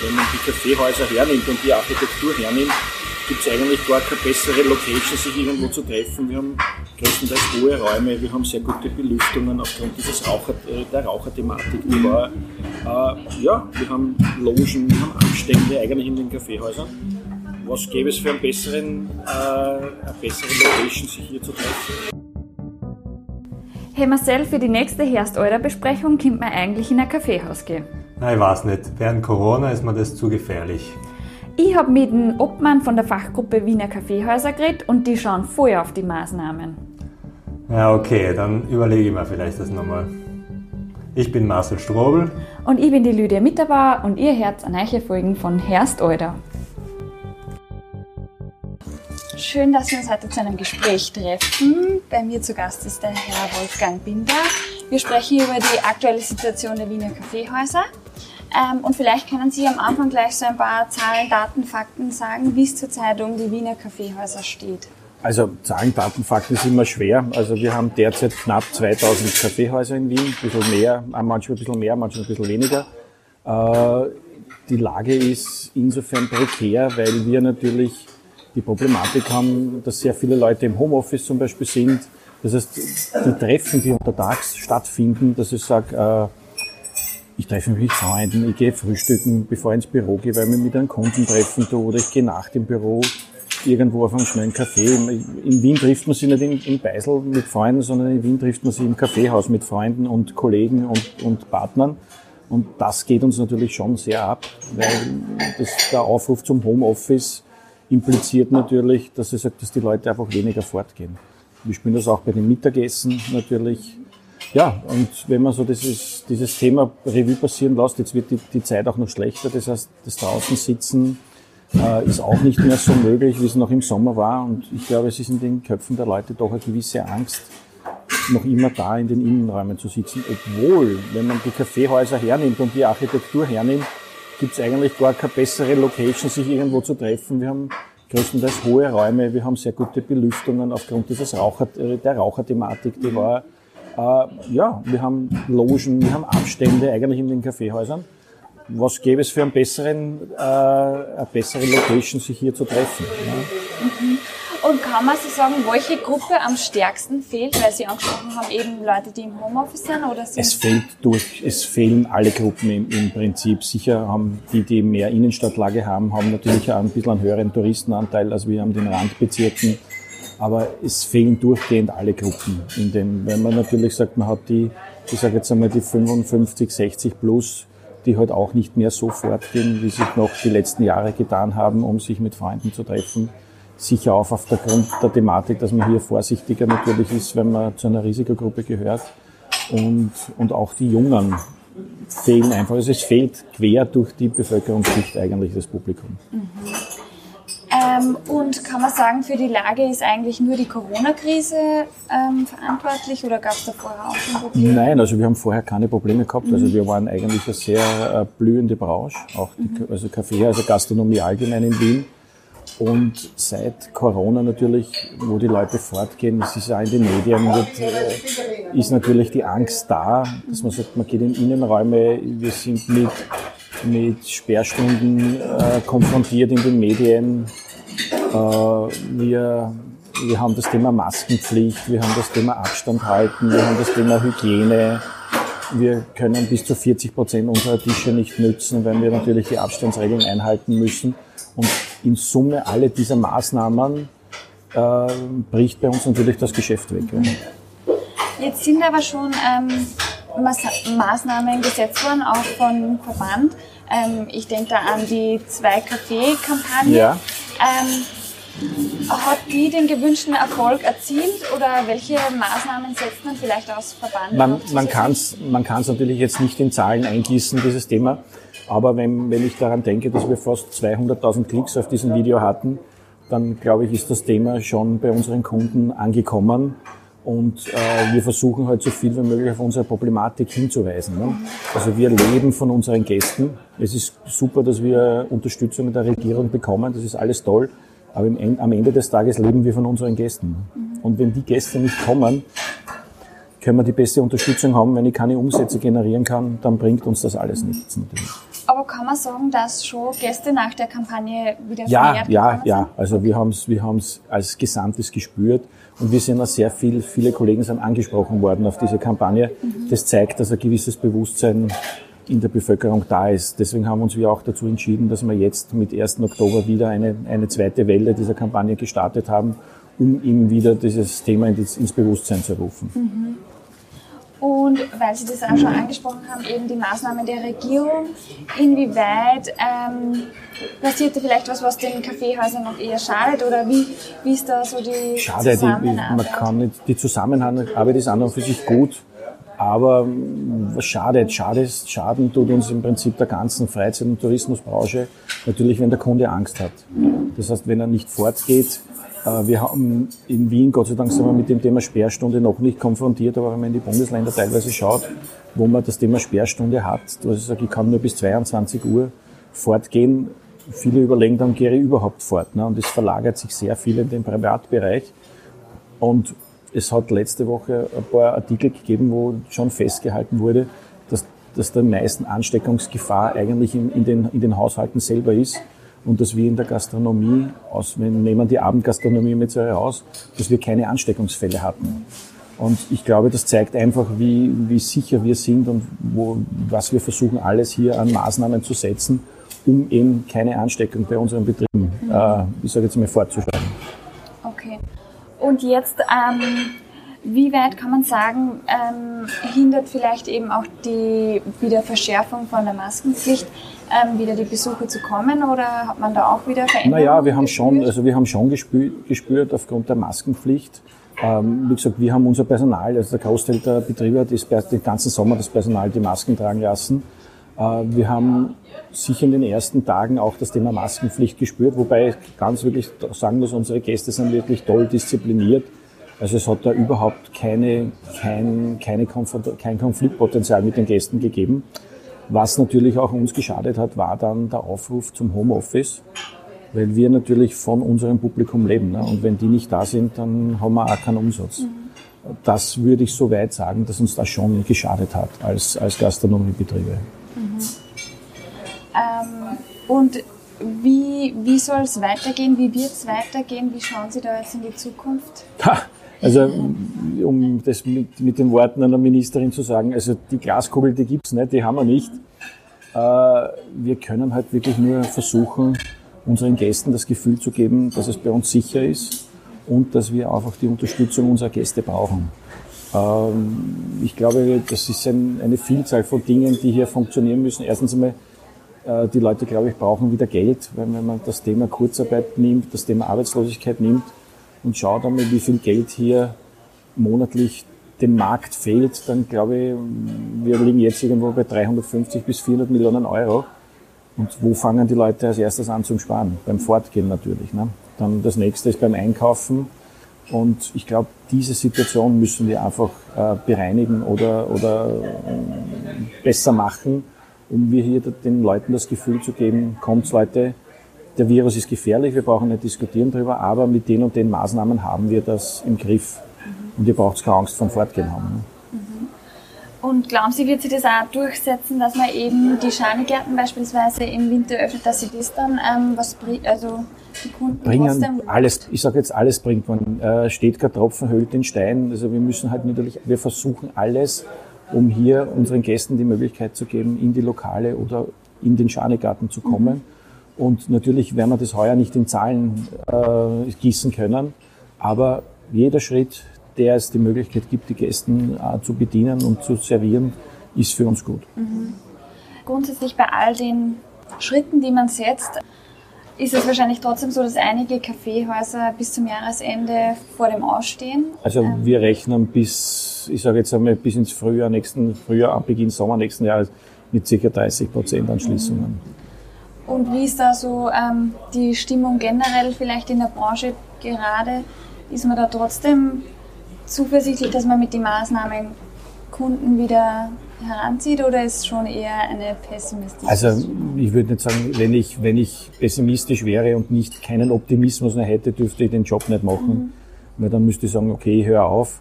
Wenn man die Kaffeehäuser hernimmt und die Architektur hernimmt, gibt es eigentlich gar keine bessere Location, sich irgendwo zu treffen. Wir haben größtenteils hohe Räume, wir haben sehr gute Belüftungen aufgrund dieses Raucher, äh, der Raucherthematik. Die äh, ja, wir haben Logen, wir haben Abstände eigentlich in den Kaffeehäusern. Was gäbe es für einen besseren, äh, eine bessere Location, sich hier zu treffen? Hey Marcel, für die nächste Herstalter-Besprechung kommt man eigentlich in ein Kaffeehaus gehen. Nein, ich weiß nicht. Während Corona ist mir das zu gefährlich. Ich habe mit dem Obmann von der Fachgruppe Wiener Kaffeehäuser geredet und die schauen voll auf die Maßnahmen. Ja, okay, dann überlege ich mir vielleicht das nochmal. Ich bin Marcel Strobel. Und ich bin die Lydia Mitterbauer und ihr hört an Folgen von Herstalter. Schön, dass wir uns heute zu einem Gespräch treffen. Bei mir zu Gast ist der Herr Wolfgang Binder. Wir sprechen über die aktuelle Situation der Wiener Kaffeehäuser. Ähm, und vielleicht können Sie am Anfang gleich so ein paar Zahlen, Daten, Fakten sagen, wie es zurzeit um die Wiener Kaffeehäuser steht. Also Zahlen, Daten, Fakten ist immer schwer. Also wir haben derzeit knapp 2000 Kaffeehäuser in Wien, ein bisschen mehr, äh, manchmal ein bisschen mehr, manchmal ein bisschen weniger. Äh, die Lage ist insofern prekär, weil wir natürlich die Problematik haben, dass sehr viele Leute im Homeoffice zum Beispiel sind. Das heißt, die Treffen, die untertags stattfinden, dass ich sage, äh, ich treffe mich mit Freunden, ich gehe frühstücken, bevor ich ins Büro gehe, weil ich mich mit einem Kunden treffen tue, oder ich gehe nach dem Büro irgendwo auf einen schnellen Café. In Wien trifft man sich nicht in, in Beisel mit Freunden, sondern in Wien trifft man sich im Kaffeehaus mit Freunden und Kollegen und, und Partnern. Und das geht uns natürlich schon sehr ab, weil das, der Aufruf zum Homeoffice impliziert natürlich, dass es sagt, dass die Leute einfach weniger fortgehen. Wir spüren das auch bei den Mittagessen natürlich. Ja, und wenn man so dieses, dieses Thema Revue passieren lässt, jetzt wird die, die Zeit auch noch schlechter. Das heißt, das draußen sitzen äh, ist auch nicht mehr so möglich, wie es noch im Sommer war. Und ich glaube, es ist in den Köpfen der Leute doch eine gewisse Angst, noch immer da in den Innenräumen zu sitzen. Obwohl, wenn man die Kaffeehäuser hernimmt und die Architektur hernimmt, gibt es eigentlich gar keine bessere Location, sich irgendwo zu treffen. Wir haben größtenteils hohe Räume, wir haben sehr gute Belüftungen aufgrund dieses Raucher, der Raucherthematik, die war, äh, ja, wir haben Logen, wir haben Abstände eigentlich in den Kaffeehäusern. Was gäbe es für einen besseren, äh, eine bessere Location, sich hier zu treffen? Ja? Kann man so sagen, welche Gruppe am stärksten fehlt, weil Sie angesprochen haben, eben Leute, die im Homeoffice sind oder sind Es fehlt durch, es fehlen alle Gruppen im, im Prinzip. Sicher haben die, die mehr Innenstadtlage haben, haben natürlich auch ein bisschen einen höheren Touristenanteil als wir haben den Randbezirken. Aber es fehlen durchgehend alle Gruppen. In dem, wenn man natürlich sagt, man hat die, ich sage jetzt einmal die 55, 60 plus, die halt auch nicht mehr so fortgehen, wie sie noch die letzten Jahre getan haben, um sich mit Freunden zu treffen sicher auch auf der Grund der Thematik, dass man hier vorsichtiger natürlich ist, wenn man zu einer Risikogruppe gehört. Und, und auch die Jungen fehlen einfach. Also es fehlt quer durch die Bevölkerungsschicht eigentlich das Publikum. Mhm. Ähm, und kann man sagen, für die Lage ist eigentlich nur die Corona-Krise ähm, verantwortlich oder gab es da vorher auch schon Probleme? Nein, also wir haben vorher keine Probleme gehabt. Also mhm. Also wir waren eigentlich eine sehr äh, blühende Branche, auch die, mhm. also Kaffee, also Gastronomie allgemein in Wien. Und seit Corona natürlich, wo die Leute fortgehen, es ist ja in den Medien, wird, äh, ist natürlich die Angst da, dass man sagt, man geht in Innenräume, wir sind mit, mit Sperrstunden äh, konfrontiert in den Medien. Äh, wir, wir haben das Thema Maskenpflicht, wir haben das Thema Abstand halten, wir haben das Thema Hygiene. Wir können bis zu 40 Prozent unserer Tische nicht nützen, wenn wir natürlich die Abstandsregeln einhalten müssen. Und in Summe alle dieser Maßnahmen äh, bricht bei uns natürlich das Geschäft weg. Ja. Jetzt sind aber schon ähm, Maßnahmen gesetzt worden, auch vom Verband. Ähm, ich denke da an die Zwei-Kaffee-Kampagne. Ja. Ähm, hat die den gewünschten Erfolg erzielt oder welche Maßnahmen setzt man vielleicht aus Verband? Man, man kann es man kann's natürlich jetzt nicht in Zahlen eingießen, dieses Thema. Aber wenn, wenn ich daran denke, dass wir fast 200.000 Klicks auf diesem Video hatten, dann glaube ich, ist das Thema schon bei unseren Kunden angekommen. Und äh, wir versuchen halt so viel wie möglich auf unsere Problematik hinzuweisen. Ne? Also wir leben von unseren Gästen. Es ist super, dass wir Unterstützung der Regierung bekommen. Das ist alles toll. Aber im, am Ende des Tages leben wir von unseren Gästen. Und wenn die Gäste nicht kommen, können wir die beste Unterstützung haben. Wenn ich keine Umsätze generieren kann, dann bringt uns das alles nichts natürlich. Aber kann man sagen, dass schon Gäste nach der Kampagne wieder Ja, ja, ja. Also wir haben es wir haben's als Gesamtes gespürt und wir sind auch sehr viel, viele Kollegen sind angesprochen worden auf diese Kampagne. Das zeigt, dass ein gewisses Bewusstsein in der Bevölkerung da ist. Deswegen haben uns wir auch dazu entschieden, dass wir jetzt mit 1. Oktober wieder eine, eine zweite Welle dieser Kampagne gestartet haben, um eben wieder dieses Thema ins, ins Bewusstsein zu rufen. Und weil Sie das auch schon angesprochen haben, eben die Maßnahmen der Regierung, inwieweit ähm, passiert da vielleicht was, was den Kaffeehäusern noch eher schadet oder wie, wie ist da so die Schade, die, Zusammenarbeit? man kann nicht, die Zusammenarbeit ist an und für sich gut, aber mm, was schadet? Schadet, Schaden tut uns im Prinzip der ganzen Freizeit- und Tourismusbranche natürlich, wenn der Kunde Angst hat. Das heißt, wenn er nicht fortgeht, wir haben in Wien, Gott sei Dank, sind wir mit dem Thema Sperrstunde noch nicht konfrontiert, aber wenn man in die Bundesländer teilweise schaut, wo man das Thema Sperrstunde hat, wo ich sage, ich kann nur bis 22 Uhr fortgehen, viele überlegen, dann gehe ich überhaupt fort. Ne? Und es verlagert sich sehr viel in den Privatbereich. Und es hat letzte Woche ein paar Artikel gegeben, wo schon festgehalten wurde, dass, dass der meisten Ansteckungsgefahr eigentlich in, in, den, in den Haushalten selber ist und dass wir in der Gastronomie, aus, wir nehmen die Abendgastronomie mit so heraus, dass wir keine Ansteckungsfälle hatten. Und ich glaube, das zeigt einfach, wie, wie sicher wir sind und wo, was wir versuchen, alles hier an Maßnahmen zu setzen, um eben keine Ansteckung bei unseren Betrieben, äh, ich sage jetzt mal, fortzuschreiben. Okay. Und jetzt, ähm, wie weit kann man sagen, ähm, hindert vielleicht eben auch die Wiederverschärfung von der Maskenpflicht, ähm, wieder die Besucher zu kommen oder hat man da auch wieder Veränderungen? Naja, wir haben schon, gespürt? also wir haben schon gespürt, gespürt aufgrund der Maskenpflicht. Ähm, wie gesagt, wir haben unser Personal, also der Großteil der Betriebe hat den ganzen Sommer das Personal die Masken tragen lassen. Äh, wir haben sicher in den ersten Tagen auch das Thema Maskenpflicht gespürt, wobei ich ganz wirklich sagen muss, unsere Gäste sind wirklich toll diszipliniert. Also es hat da überhaupt keine, kein, keine Konfront- kein Konfliktpotenzial mit den Gästen gegeben. Was natürlich auch uns geschadet hat, war dann der Aufruf zum Homeoffice, weil wir natürlich von unserem Publikum leben. Ne? Und wenn die nicht da sind, dann haben wir auch keinen Umsatz. Das würde ich so weit sagen, dass uns das schon geschadet hat als, als Gastronomiebetriebe. Ähm, und wie, wie soll es weitergehen? Wie wird es weitergehen? Wie schauen Sie da jetzt in die Zukunft? Ha, also um das mit, mit den Worten einer Ministerin zu sagen, also die Glaskugel, die gibt's nicht, die haben wir nicht. Äh, wir können halt wirklich nur versuchen, unseren Gästen das Gefühl zu geben, dass es bei uns sicher ist und dass wir einfach die Unterstützung unserer Gäste brauchen. Ähm, ich glaube, das ist ein, eine Vielzahl von Dingen, die hier funktionieren müssen. Erstens einmal, äh, die Leute, glaube ich, brauchen wieder Geld, weil wenn man das Thema Kurzarbeit nimmt, das Thema Arbeitslosigkeit nimmt und schaut einmal, wie viel Geld hier monatlich dem Markt fehlt, dann glaube ich, wir liegen jetzt irgendwo bei 350 bis 400 Millionen Euro. Und wo fangen die Leute als erstes an zum Sparen? Beim Fortgehen natürlich. Ne? Dann das nächste ist beim Einkaufen. Und ich glaube, diese Situation müssen wir einfach äh, bereinigen oder, oder äh, besser machen, um wir hier den Leuten das Gefühl zu geben, kommt Leute, der Virus ist gefährlich, wir brauchen nicht diskutieren darüber, aber mit den und den Maßnahmen haben wir das im Griff. Und ihr braucht keine Angst vom Fortgehen haben. Ne? Und glauben Sie, wird sich das auch durchsetzen, dass man eben die Schanigärten beispielsweise im Winter öffnet, dass sie das dann ähm, was bringt, also die Kunden bringen alles, ich sage jetzt alles bringt man, äh, steht kein Tropfen, höhlt den Stein. Also wir müssen halt natürlich, wir versuchen alles, um hier unseren Gästen die Möglichkeit zu geben, in die Lokale oder in den Schanigarten zu kommen. Und natürlich werden wir das heuer nicht in Zahlen äh, gießen können, aber jeder Schritt, der es die Möglichkeit gibt, die Gästen äh, zu bedienen und zu servieren, ist für uns gut. grundsätzlich bei all den Schritten, die man setzt, ist es wahrscheinlich trotzdem so, dass einige Kaffeehäuser bis zum Jahresende vor dem Ausstehen. Also wir rechnen bis, ich sage jetzt einmal, bis ins Frühjahr, nächsten Frühjahr, Beginn Sommer nächsten Jahres mit ca. 30 Prozent Anschließungen. Und wie ist da so ähm, die Stimmung generell vielleicht in der Branche gerade? Ist man da trotzdem zuversichtlich, dass man mit den Maßnahmen Kunden wieder heranzieht oder ist schon eher eine pessimistische? Also ich würde nicht sagen, wenn ich, wenn ich pessimistisch wäre und nicht keinen Optimismus mehr hätte, dürfte ich den Job nicht machen. Weil dann müsste ich sagen, okay, höre auf.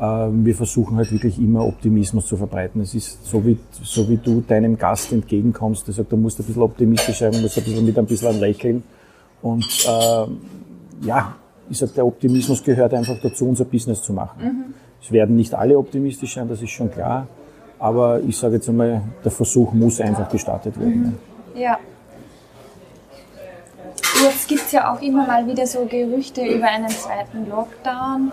Ähm, wir versuchen halt wirklich immer Optimismus zu verbreiten. Es ist so wie, so wie du deinem Gast entgegenkommst, der sagt, du musst ein bisschen optimistisch sein, musst ein bisschen mit ein bisschen ein Lächeln. Und äh, ja, ich sag, der Optimismus gehört einfach dazu, unser Business zu machen. Mhm. Es werden nicht alle optimistisch sein, das ist schon klar. Aber ich sage jetzt einmal, der Versuch muss einfach gestartet werden. Mhm. Ja. Gibt ja auch immer mal wieder so Gerüchte über einen zweiten Lockdown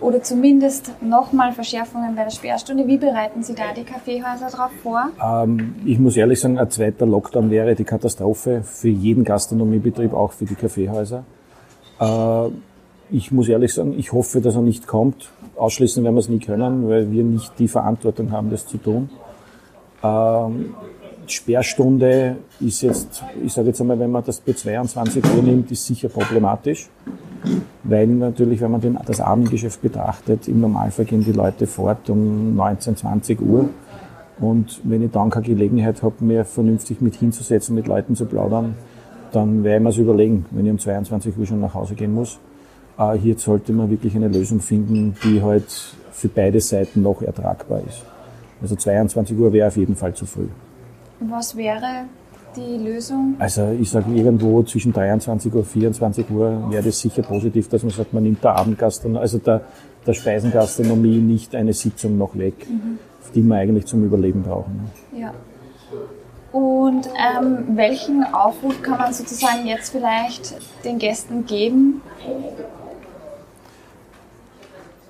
oder zumindest nochmal Verschärfungen bei der Sperrstunde. Wie bereiten Sie da die Kaffeehäuser darauf vor? Ähm, ich muss ehrlich sagen, ein zweiter Lockdown wäre die Katastrophe für jeden Gastronomiebetrieb, auch für die Kaffeehäuser. Äh, ich muss ehrlich sagen, ich hoffe, dass er nicht kommt. Ausschließen werden wir es nie können, weil wir nicht die Verantwortung haben, das zu tun. Ähm, Sperrstunde ist jetzt, ich sage jetzt einmal, wenn man das bei 22 Uhr nimmt, ist sicher problematisch. Weil natürlich, wenn man den, das Abendgeschäft betrachtet, im Normalfall gehen die Leute fort um 19, 20 Uhr. Und wenn ich dann keine Gelegenheit habe, mir vernünftig mit hinzusetzen, mit Leuten zu plaudern, dann werde ich mir es überlegen, wenn ich um 22 Uhr schon nach Hause gehen muss. Äh, hier sollte man wirklich eine Lösung finden, die halt für beide Seiten noch ertragbar ist. Also 22 Uhr wäre auf jeden Fall zu früh. Was wäre die Lösung? Also ich sage irgendwo zwischen 23 Uhr und 24 Uhr wäre das sicher positiv, dass man sagt, man nimmt der Abendgastronomie, also der, der Speisengastronomie nicht eine Sitzung noch weg, mhm. die wir eigentlich zum Überleben brauchen. Ja. Und ähm, welchen Aufruf kann man sozusagen jetzt vielleicht den Gästen geben,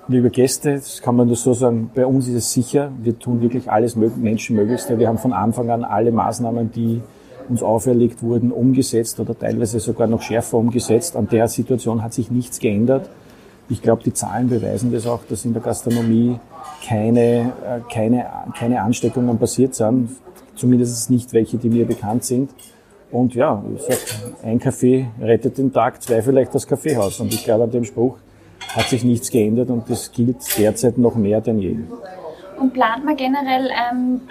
Liebe Gäste, das kann man nur so sagen, bei uns ist es sicher, wir tun wirklich alles Menschenmöglichste. Wir haben von Anfang an alle Maßnahmen, die uns auferlegt wurden, umgesetzt oder teilweise sogar noch schärfer umgesetzt. An der Situation hat sich nichts geändert. Ich glaube, die Zahlen beweisen das auch, dass in der Gastronomie keine, äh, keine, keine Ansteckungen passiert sind. Zumindest nicht welche, die mir bekannt sind. Und ja, ich sag, ein Kaffee rettet den Tag, zwei vielleicht das Kaffeehaus. Und ich glaube an dem Spruch, hat sich nichts geändert und das gilt derzeit noch mehr denn je. Und plant man generell ähm,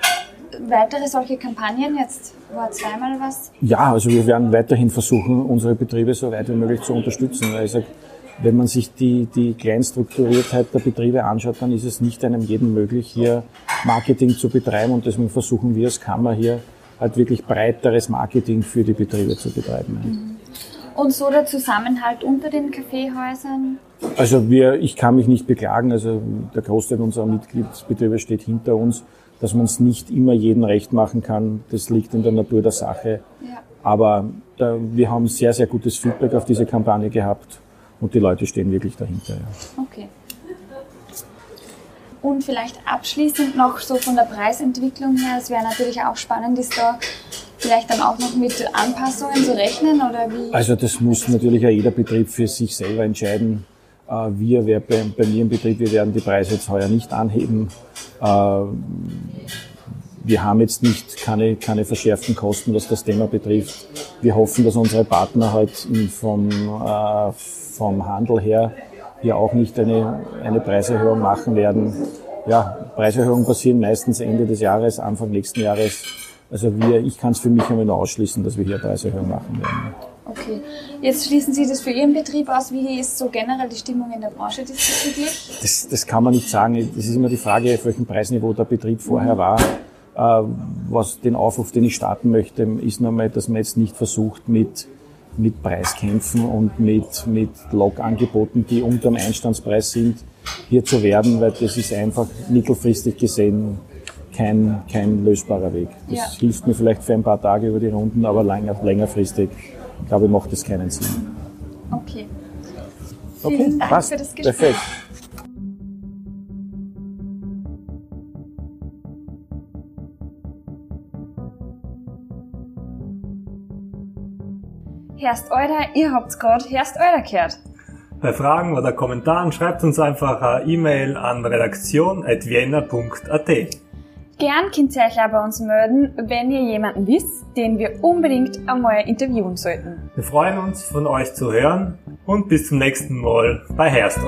weitere solche Kampagnen? Jetzt war zweimal was. Ja, also wir werden weiterhin versuchen, unsere Betriebe so weit wie möglich zu unterstützen. Weil ich sage, wenn man sich die, die Kleinstrukturiertheit der Betriebe anschaut, dann ist es nicht einem jeden möglich, hier Marketing zu betreiben und deswegen versuchen wir als Kammer hier halt wirklich breiteres Marketing für die Betriebe zu betreiben. Mhm. Und so der Zusammenhalt unter den Kaffeehäusern? Also wir, ich kann mich nicht beklagen. Also der Großteil unserer Mitgliedsbetriebe steht hinter uns. Dass man es nicht immer jedem recht machen kann, das liegt in der Natur der Sache. Ja. Aber da, wir haben sehr, sehr gutes Feedback auf diese Kampagne gehabt und die Leute stehen wirklich dahinter. Ja. Okay. Und vielleicht abschließend noch so von der Preisentwicklung her, es wäre natürlich auch spannend, ist da vielleicht dann auch noch mit Anpassungen zu rechnen oder wie? Also das muss natürlich auch jeder Betrieb für sich selber entscheiden äh, wir, bei, bei mir im Betrieb, wir werden die Preise jetzt heuer nicht anheben. Äh, wir haben jetzt nicht keine, keine verschärften Kosten, was das Thema betrifft. Wir hoffen, dass unsere Partner halt vom, äh, vom Handel her hier auch nicht eine, eine Preiserhöhung machen werden. Ja, Preiserhöhungen passieren meistens Ende des Jahres, Anfang nächsten Jahres. Also wir, ich kann es für mich einmal nur ausschließen, dass wir hier Preiserhöhungen machen werden. Okay. Jetzt schließen Sie das für Ihren Betrieb aus. Wie ist so generell die Stimmung in der Branche diesbezüglich? Das, das kann man nicht sagen. Das ist immer die Frage, auf welchem Preisniveau der Betrieb vorher war. Äh, was den Aufruf, den ich starten möchte, ist nochmal, dass man jetzt nicht versucht, mit, mit Preiskämpfen und mit, mit Log-Angeboten, die unter dem Einstandspreis sind, hier zu werden, weil das ist einfach mittelfristig gesehen kein, kein lösbarer Weg. Das ja. hilft mir vielleicht für ein paar Tage über die Runden, aber länger, längerfristig ich glaube, macht das keinen Sinn. Okay. Okay, Vielen Dank passt. für das Gespräch. Perfekt. Herst Euder, ihr habt's gerade Herst Euder gehört. Bei Fragen oder Kommentaren schreibt uns einfach eine E-Mail an redaktion.vienna.at. Gern könnt ihr euch auch bei uns melden, wenn ihr jemanden wisst, den wir unbedingt einmal interviewen sollten. Wir freuen uns, von euch zu hören und bis zum nächsten Mal bei Herst.